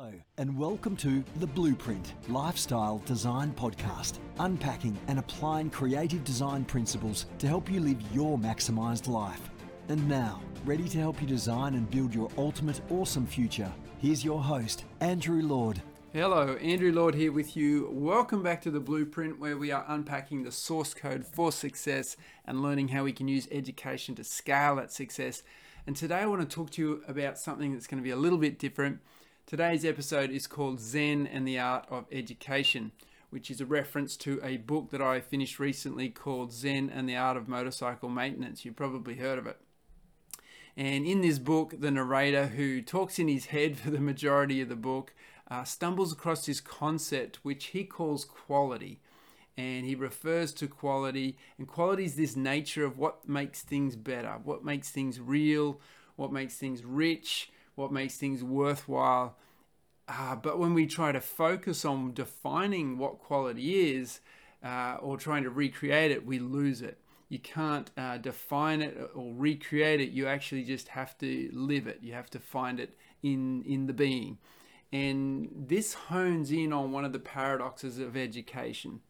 Hello, and welcome to The Blueprint Lifestyle Design Podcast, unpacking and applying creative design principles to help you live your maximized life. And now, ready to help you design and build your ultimate awesome future, here's your host, Andrew Lord. Hello, Andrew Lord here with you. Welcome back to The Blueprint, where we are unpacking the source code for success and learning how we can use education to scale that success. And today I want to talk to you about something that's going to be a little bit different. Today's episode is called Zen and the Art of Education, which is a reference to a book that I finished recently called Zen and the Art of Motorcycle Maintenance. You've probably heard of it. And in this book, the narrator, who talks in his head for the majority of the book, uh, stumbles across this concept which he calls quality. And he refers to quality, and quality is this nature of what makes things better, what makes things real, what makes things rich, what makes things worthwhile. Uh, but when we try to focus on defining what quality is uh, or trying to recreate it, we lose it. You can't uh, define it or recreate it. You actually just have to live it. You have to find it in in the being. And this hones in on one of the paradoxes of education.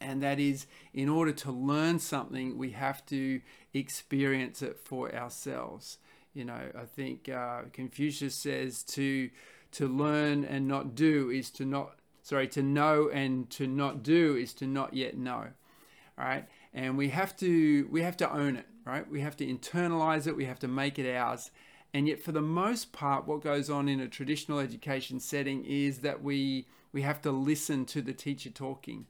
And that is, in order to learn something, we have to experience it for ourselves. You know, I think uh, Confucius says to to learn and not do is to not sorry to know and to not do is to not yet know. All right, and we have to we have to own it. Right, we have to internalize it. We have to make it ours. And yet, for the most part, what goes on in a traditional education setting is that we we have to listen to the teacher talking,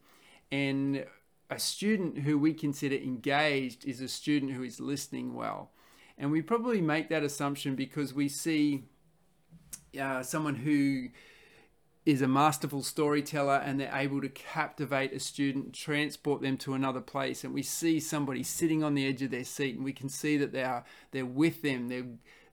and a student who we consider engaged is a student who is listening well. And we probably make that assumption because we see uh, someone who is a masterful storyteller and they're able to captivate a student, transport them to another place. And we see somebody sitting on the edge of their seat and we can see that they are they're with them. They're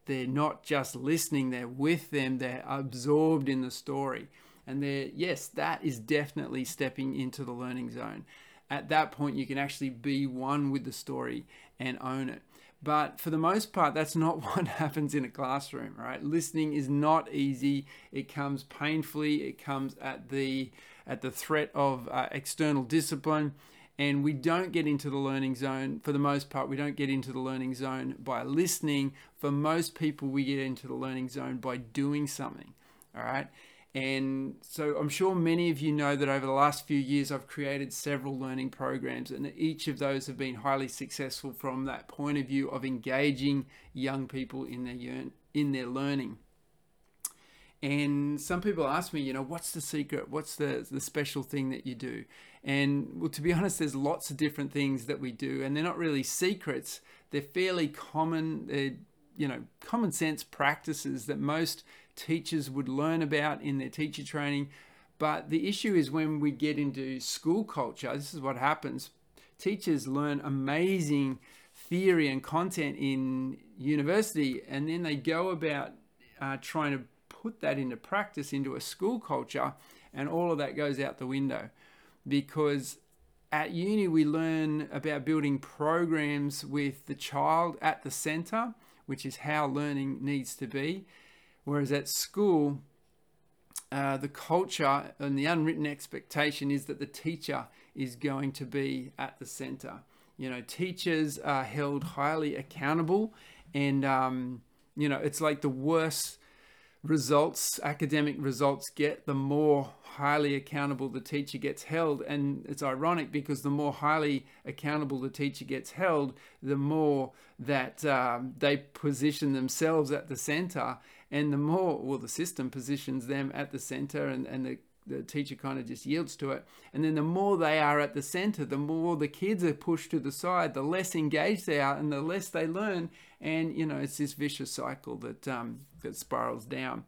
they're not just listening, they're with them, they're absorbed in the story. And they're yes, that is definitely stepping into the learning zone. At that point you can actually be one with the story and own it. But for the most part, that's not what happens in a classroom, right? Listening is not easy. It comes painfully. It comes at the at the threat of uh, external discipline, and we don't get into the learning zone for the most part. We don't get into the learning zone by listening. For most people, we get into the learning zone by doing something. All right. And so I'm sure many of you know that over the last few years, I've created several learning programs, and each of those have been highly successful from that point of view of engaging young people in their, in their learning. And some people ask me, you know, what's the secret? What's the, the special thing that you do? And well, to be honest, there's lots of different things that we do, and they're not really secrets. They're fairly common, they're, you know, common sense practices that most teachers would learn about in their teacher training. But the issue is when we get into school culture, this is what happens. Teachers learn amazing theory and content in university, and then they go about uh, trying to put that into practice into a school culture, and all of that goes out the window because at uni we learn about building programs with the child at the center, which is how learning needs to be. Whereas at school, uh, the culture and the unwritten expectation is that the teacher is going to be at the center. You know, teachers are held highly accountable, and um, you know, it's like the worse results, academic results get, the more highly accountable the teacher gets held. And it's ironic because the more highly accountable the teacher gets held, the more that um, they position themselves at the center, and the more, well, the system positions them at the center, and, and the the teacher kind of just yields to it. And then the more they are at the center, the more the kids are pushed to the side, the less engaged they are, and the less they learn. And you know, it's this vicious cycle that um, that spirals down.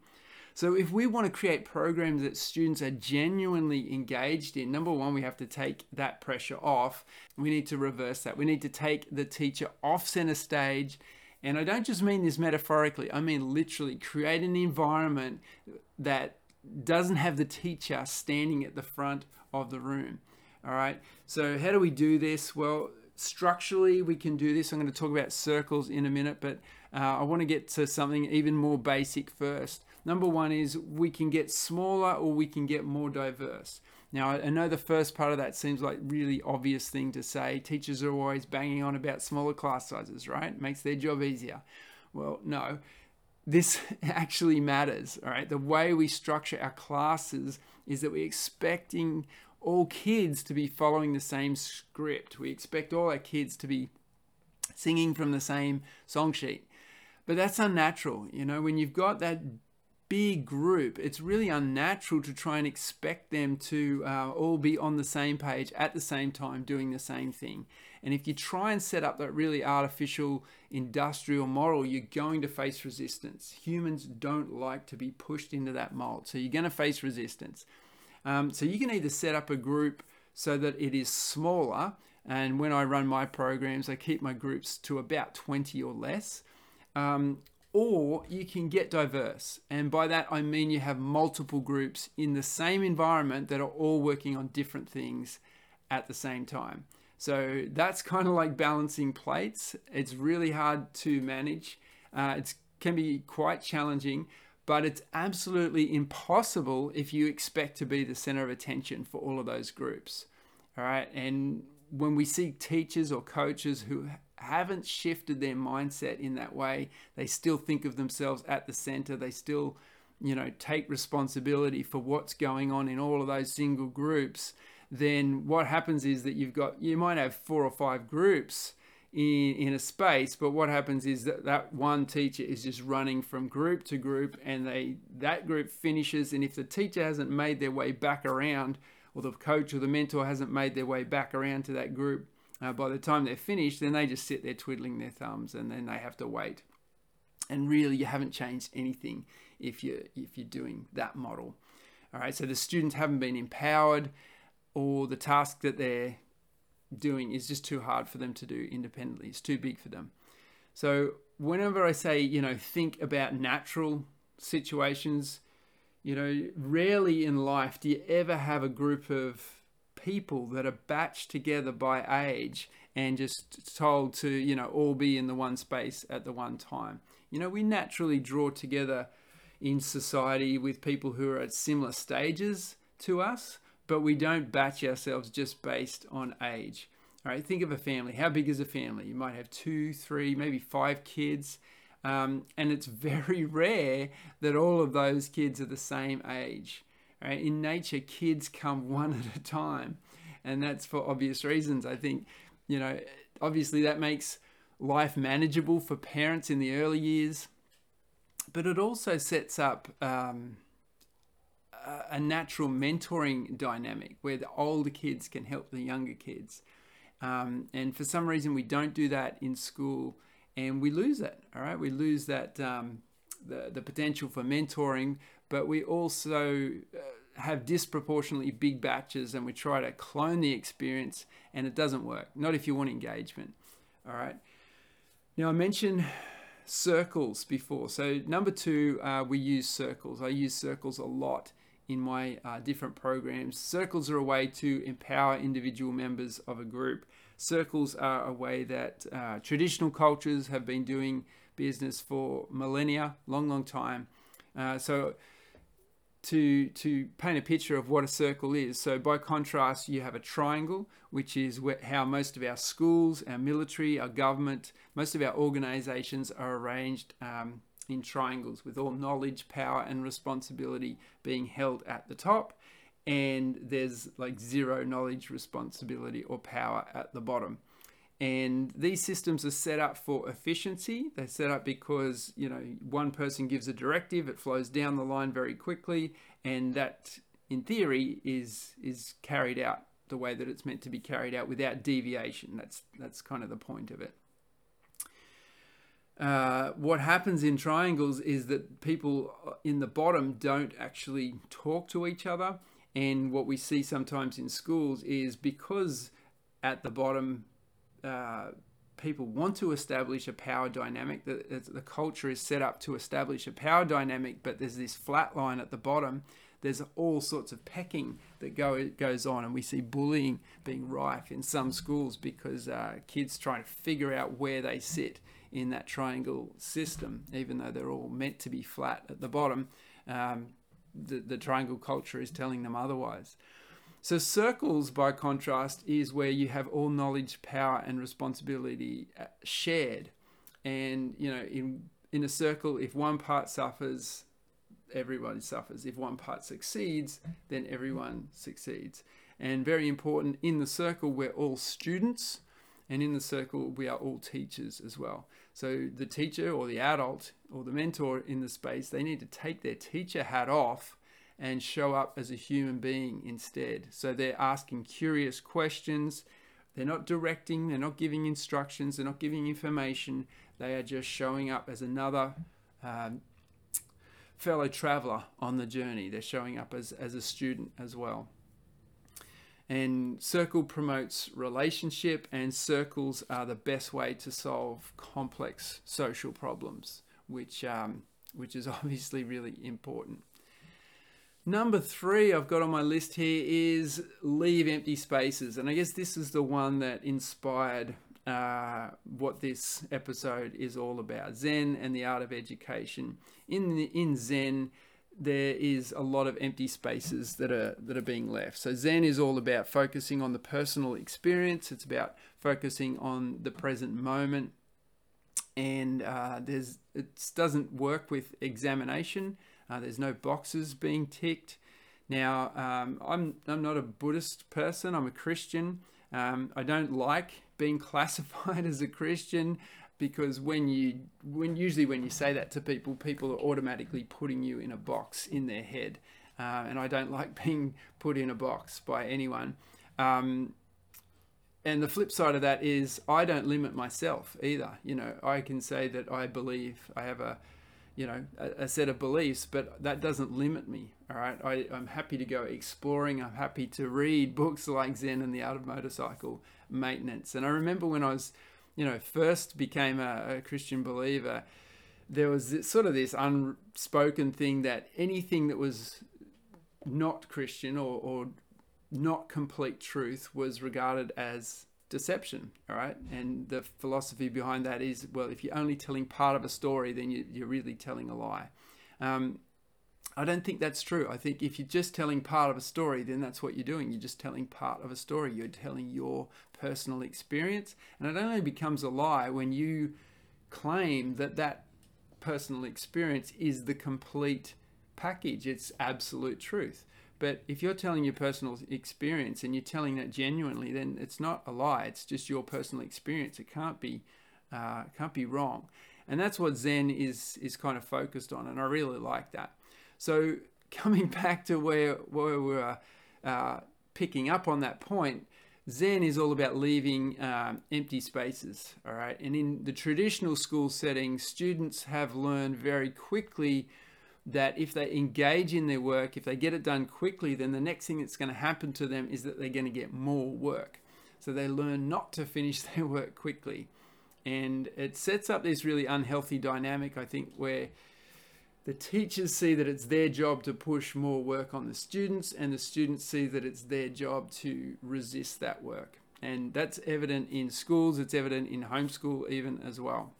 So, if we want to create programs that students are genuinely engaged in, number one, we have to take that pressure off. We need to reverse that. We need to take the teacher off center stage. And I don't just mean this metaphorically, I mean literally create an environment that doesn't have the teacher standing at the front of the room. All right. So, how do we do this? Well, structurally, we can do this. I'm going to talk about circles in a minute, but uh, I want to get to something even more basic first. Number one is we can get smaller or we can get more diverse. Now, I know the first part of that seems like really obvious thing to say. Teachers are always banging on about smaller class sizes, right? Makes their job easier. Well, no. This actually matters, all right? The way we structure our classes is that we're expecting all kids to be following the same script. We expect all our kids to be singing from the same song sheet. But that's unnatural. You know, when you've got that big group, it's really unnatural to try and expect them to uh, all be on the same page at the same time doing the same thing. And if you try and set up that really artificial industrial model, you're going to face resistance. Humans don't like to be pushed into that mold, so you're going to face resistance. Um, so you can either set up a group so that it is smaller, and when I run my programs, I keep my groups to about 20 or less. Um, or you can get diverse. And by that, I mean you have multiple groups in the same environment that are all working on different things at the same time. So that's kind of like balancing plates. It's really hard to manage. Uh, it can be quite challenging, but it's absolutely impossible if you expect to be the center of attention for all of those groups. All right. And when we see teachers or coaches who haven't shifted their mindset in that way. They still think of themselves at the center. They still, you know, take responsibility for what's going on in all of those single groups. Then what happens is that you've got, you might have four or five groups in, in a space, but what happens is that that one teacher is just running from group to group and they, that group finishes. And if the teacher hasn't made their way back around, or the coach or the mentor hasn't made their way back around to that group, uh, by the time they're finished, then they just sit there twiddling their thumbs, and then they have to wait. And really, you haven't changed anything if you're, if you're doing that model. All right, so the students haven't been empowered, or the task that they're doing is just too hard for them to do independently. It's too big for them. So whenever I say, you know, think about natural situations, you know, rarely in life do you ever have a group of people that are batched together by age and just told to, you know, all be in the one space at the one time. You know, we naturally draw together in society with people who are at similar stages to us, but we don't batch ourselves just based on age. All right, think of a family. How big is a family? You might have two, three, maybe five kids. Um, and it's very rare that all of those kids are the same age. Right? In nature, kids come one at a time, and that's for obvious reasons. I think, you know, obviously that makes life manageable for parents in the early years, but it also sets up um, a natural mentoring dynamic where the older kids can help the younger kids. Um, and for some reason, we don't do that in school, and we lose it. All right, we lose that um, the the potential for mentoring but we also uh, have disproportionately big batches and we try to clone the experience and it doesn't work. Not if you want engagement. All right. Now, I mentioned circles before. So, number two, uh, we use circles. I use circles a lot in my uh, different programs. Circles are a way to empower individual members of a group. Circles are a way that uh, traditional cultures have been doing business for millennia, long, long time. Uh, so, to to paint a picture of what a circle is. So by contrast, you have a triangle, which is how most of our schools, our military, our government, most of our organizations are arranged um, in triangles, with all knowledge, power, and responsibility being held at the top. And there's like zero knowledge, responsibility, or power at the bottom. And these systems are set up for efficiency. They're set up because, you know, one person gives a directive, it flows down the line very quickly, and that in theory is is carried out the way that it's meant to be carried out without deviation. That's that's kind of the point of it. Uh, what happens in triangles is that people in the bottom don't actually talk to each other, and what we see sometimes in schools is because at the bottom uh, people want to establish a power dynamic. The, the culture is set up to establish a power dynamic, but there's this flat line at the bottom. There's all sorts of pecking that go, goes on, and we see bullying being rife in some schools because uh, kids try to figure out where they sit in that triangle system, even though they're all meant to be flat at the bottom. um, the, the triangle culture is telling them otherwise. So, circles, by contrast, is where you have all knowledge, power, and responsibility uh, shared. And, you know, in, in a circle, if one part suffers, everybody suffers. If one part succeeds, then everyone succeeds. And very important, in the circle, we're all students, and in the circle, we are all teachers as well. So, the teacher or the adult or the mentor in the space, they need to take their teacher hat off and show up as a human being instead. So they're asking curious questions. They're not directing, they're not giving instructions, they're not giving information. They are just showing up as another um, fellow traveler on the journey. They're showing up as, as a student as well. And Circle promotes relationship, and circles are the best way to solve complex social problems, which, um, which is obviously really important. Number three I've got on my list here is leave empty spaces. And I guess this is the one that inspired uh, what this episode is all about Zen and the art of education. In, the, in Zen, there is a lot of empty spaces that are that are being left. So Zen is all about focusing on the personal experience. It's about focusing on the present moment, and uh, there's it doesn't work with examination. Uh, there's no boxes being ticked. Now, um, I'm, I'm not a Buddhist person, I'm a Christian. Um, I don't like being classified as a Christian because when you when usually when you say that to people people are automatically putting you in a box in their head uh, and i don't like being put in a box by anyone um, and the flip side of that is i don't limit myself either you know i can say that i believe i have a you know a, a, set of beliefs but that doesn't limit me all right? I, i'm happy to go exploring. I'm happy to read books like zen and the art of motorcycle maintenance. And i remember when i was you know first became a, a christian believer there was this, sort of this unspoken thing that anything that was not christian or, or not complete truth was regarded as deception all right? And the philosophy behind that is well if you're only telling part of a story then you, are really telling a lie. Um, i don't think that's true. I think if you're just telling part of a story then that's what you're doing. You're just telling part of a story. You're telling your personal experience. And it only becomes a lie when you claim that that personal experience is the complete package. It's absolute truth but if you're telling your personal experience and you're telling that genuinely, then it's not a lie. It's just your personal experience. It can't be, uh, can't be wrong. And that's what Zen is is kind of focused on, and I really like that. So coming back to where where we're uh, picking up on that point, Zen is all about leaving um, empty spaces. All right, and in the traditional school setting, students have learned very quickly that if they engage in their work, if they get it done quickly, then the next thing that's going to happen to them is that they're going to get more work. So they learn not to finish their work quickly. And it sets up this really unhealthy dynamic, I think, where the teachers see that it's their job to push more work on the students, and the students see that it's their job to resist that work. And that's evident in schools, it's evident in homeschool, even as well.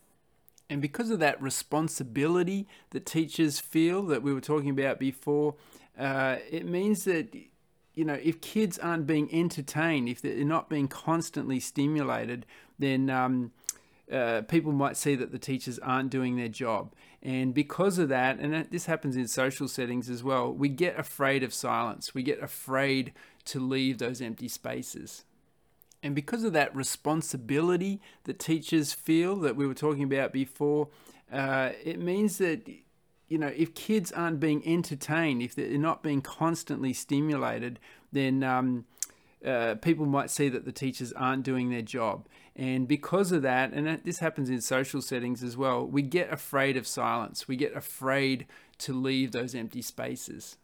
And because of that responsibility that teachers feel that we were talking about before, uh, it means that you know if kids aren't being entertained, if they're not being constantly stimulated, then um, uh, people might see that the teachers aren't doing their job. And because of that, and this happens in social settings as well, we get afraid of silence. We get afraid to leave those empty spaces. And because of that responsibility that teachers feel that we were talking about before, uh, it means that you know if kids aren't being entertained, if they're not being constantly stimulated, then um, uh, people might see that the teachers aren't doing their job. And because of that, and this happens in social settings as well, we get afraid of silence. We get afraid to leave those empty spaces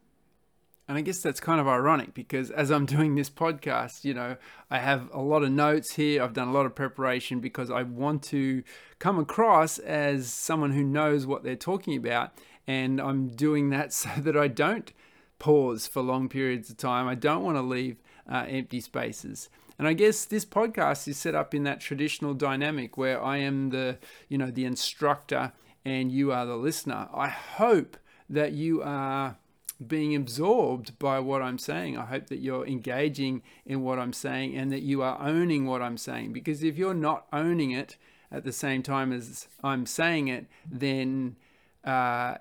and I guess that's kind of ironic because as I'm doing this podcast, you know, I have a lot of notes here. I've done a lot of preparation because I want to come across as someone who knows what they're talking about. And I'm doing that so that I don't pause for long periods of time. I don't want to leave uh, empty spaces. And I guess this podcast is set up in that traditional dynamic where I am the, you know, the instructor and you are the listener. I hope that you are being absorbed by what I'm saying. I hope that you're engaging in what I'm saying and that you are owning what I'm saying. Because if you're not owning it at the same time as I'm saying it, then uh,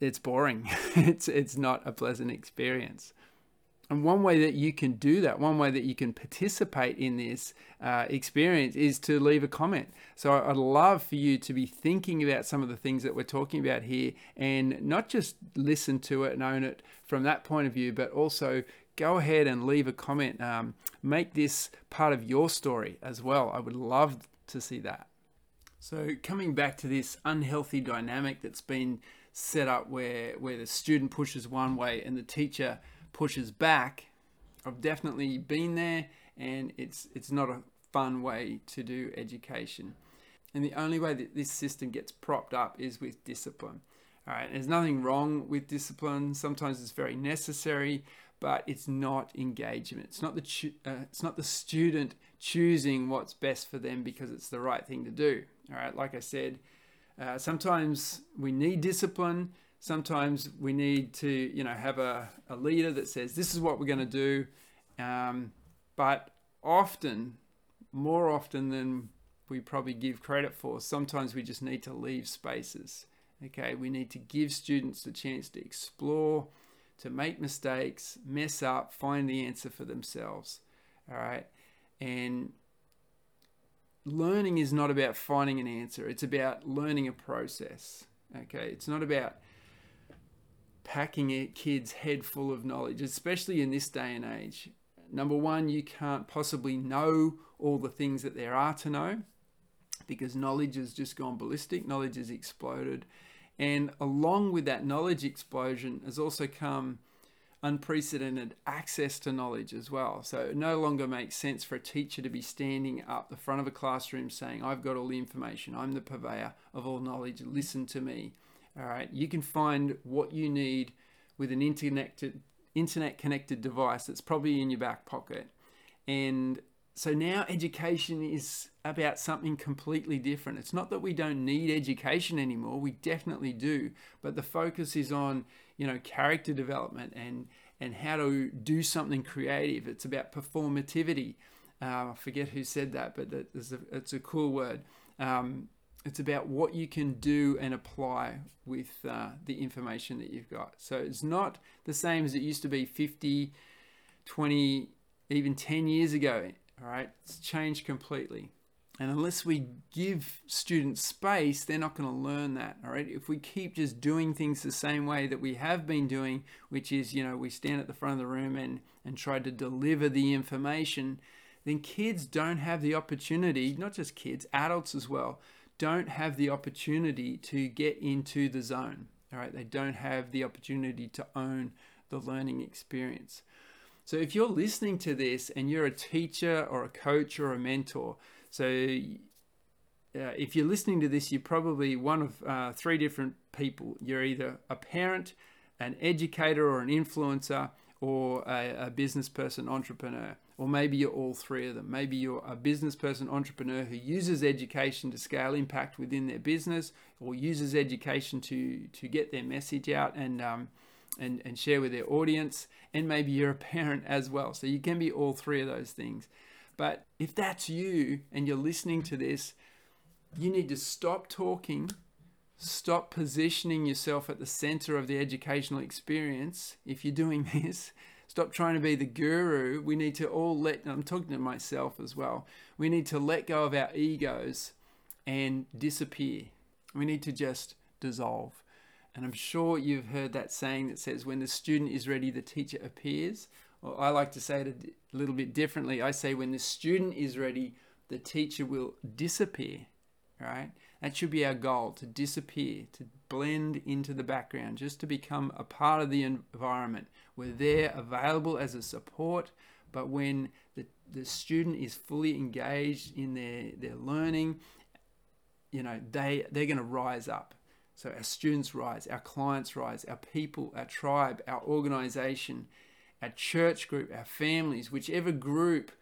it's boring. it's it's not a pleasant experience. And one way that you can do that, one way that you can participate in this uh, experience is to leave a comment. So I'd love for you to be thinking about some of the things that we're talking about here and not just listen to it and own it from that point of view, but also go ahead and leave a comment. Um, make this part of your story as well. I would love to see that. So coming back to this unhealthy dynamic that's been set up where, where the student pushes one way and the teacher pushes back, I've definitely been there, and it's it's not a fun way to do education. And the only way that this system gets propped up is with discipline. All right, there's nothing wrong with discipline. Sometimes it's very necessary, but it's not engagement. It's not the uh, it's not the student choosing what's best for them because it's the right thing to do. All right, like I said, uh, sometimes we need discipline sometimes we need to you know have a, a leader that says this is what we're going to do. Um, but often more often than we probably give credit for sometimes we just need to leave spaces okay? We need to give students the chance to explore to make mistakes mess up find the answer for themselves all right? And learning is not about finding an answer. It's about learning a process okay? It's not about packing a kid's head full of knowledge, especially in this day and age. Number one, you can't possibly know all the things that there are to know because knowledge has just gone ballistic, knowledge has exploded. And along with that knowledge explosion has also come unprecedented access to knowledge as well. So it no longer makes sense for a teacher to be standing up the front of a classroom saying, I've got all the information, I'm the purveyor of all knowledge, listen to me. All right, you can find what you need with an internet internet connected device that's probably in your back pocket. And so now education is about something completely different. It's not that we don't need education anymore, we definitely do, but the focus is on, you know, character development and and how to do something creative. It's about performativity. Uh, I forget who said that, but that is a, it's a cool word. Um, it's about what you can do and apply with uh, the information that you've got. So it's not the same as it used to be 50, 20, even 10 years ago. All right, it's changed completely. And unless we give students space, they're not going to learn that. All right. If we keep just doing things the same way that we have been doing, which is, you know, we stand at the front of the room and, and try to deliver the information, then kids don't have the opportunity, not just kids, adults as well, don't have the opportunity to get into the zone. All right, they don't have the opportunity to own the learning experience. So if you're listening to this and you're a teacher or a coach or a mentor, so uh, if you're listening to this, you're probably one of uh, three different people. You're either a parent, an educator, or an influencer, or a, a business person, entrepreneur or maybe you're all three of them. Maybe you're a business person, entrepreneur who uses education to scale impact within their business, or uses education to to get their message out and um, and and share with their audience. And maybe you're a parent as well. So you can be all three of those things. But if that's you and you're listening to this, you need to stop talking. Stop positioning yourself at the center of the educational experience if you're doing this Stop trying to be the guru. We need to all let, I'm talking to myself as well, we need to let go of our egos and disappear. We need to just dissolve. And I'm sure you've heard that saying that says, when the student is ready, the teacher appears. Or I like to say it a little bit differently. I say, when the student is ready, the teacher will disappear. Right? That should be our goal to disappear, to blend into the background, just to become a part of the environment. We're there available as a support, but when the, the student is fully engaged in their, their learning, you know, they, they're going to rise up. So our students rise, our clients rise, our people, our tribe, our organization, our church group, our families, whichever group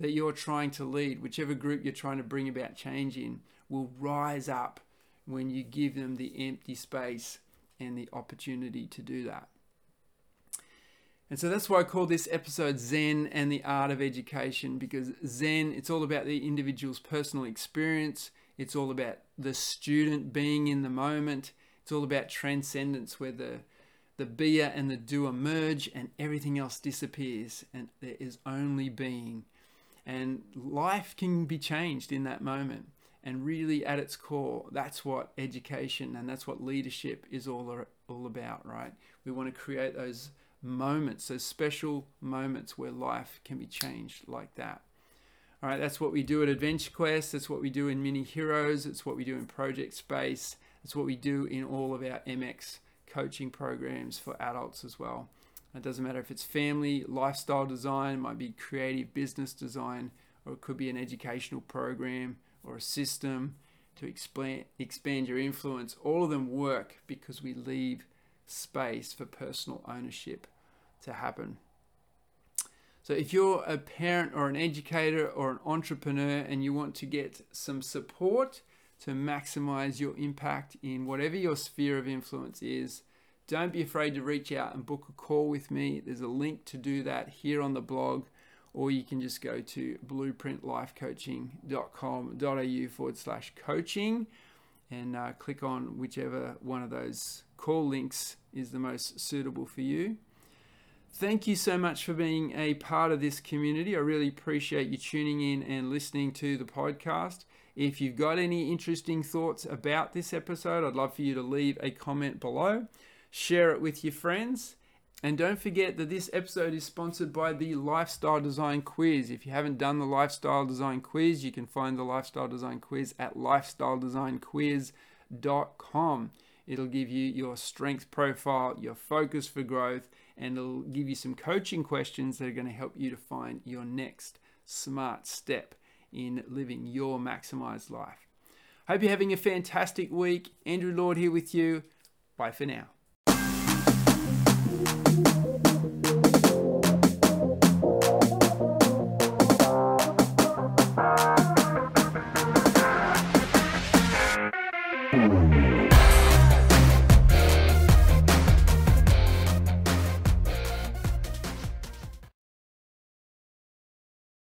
that you're trying to lead, whichever group you're trying to bring about change in, will rise up when you give them the empty space and the opportunity to do that. And so that's why I call this episode Zen and the Art of Education because Zen, it's all about the individual's personal experience. It's all about the student being in the moment. It's all about transcendence where the, the beer and the doer merge and everything else disappears and there is only being. And life can be changed in that moment. And really, at its core, that's what education and that's what leadership is all, all about, right? We want to create those moments, those special moments where life can be changed like that. All right, that's what we do at Adventure Quest. That's what we do in Mini Heroes. It's what we do in Project Space. It's what we do in all of our MX coaching programs for adults as well. It doesn't matter if it's family, lifestyle design, might be creative business design, or it could be an educational program or a system to expand, expand your influence. All of them work because we leave space for personal ownership to happen. So, if you're a parent or an educator or an entrepreneur and you want to get some support to maximize your impact in whatever your sphere of influence is, don't be afraid to reach out and book a call with me. There's a link to do that here on the blog, or you can just go to blueprintlifecoaching.com.au forward slash coaching and uh, click on whichever one of those call links is the most suitable for you. Thank you so much for being a part of this community. I really appreciate you tuning in and listening to the podcast. If you've got any interesting thoughts about this episode, I'd love for you to leave a comment below. Share it with your friends. And don't forget that this episode is sponsored by the Lifestyle Design Quiz. If you haven't done the Lifestyle Design Quiz, you can find the Lifestyle Design Quiz at lifestyledesignquiz.com. It'll give you your strength profile, your focus for growth, and it'll give you some coaching questions that are going to help you to find your next smart step in living your maximized life. Hope you're having a fantastic week. Andrew Lord here with you. Bye for now thank you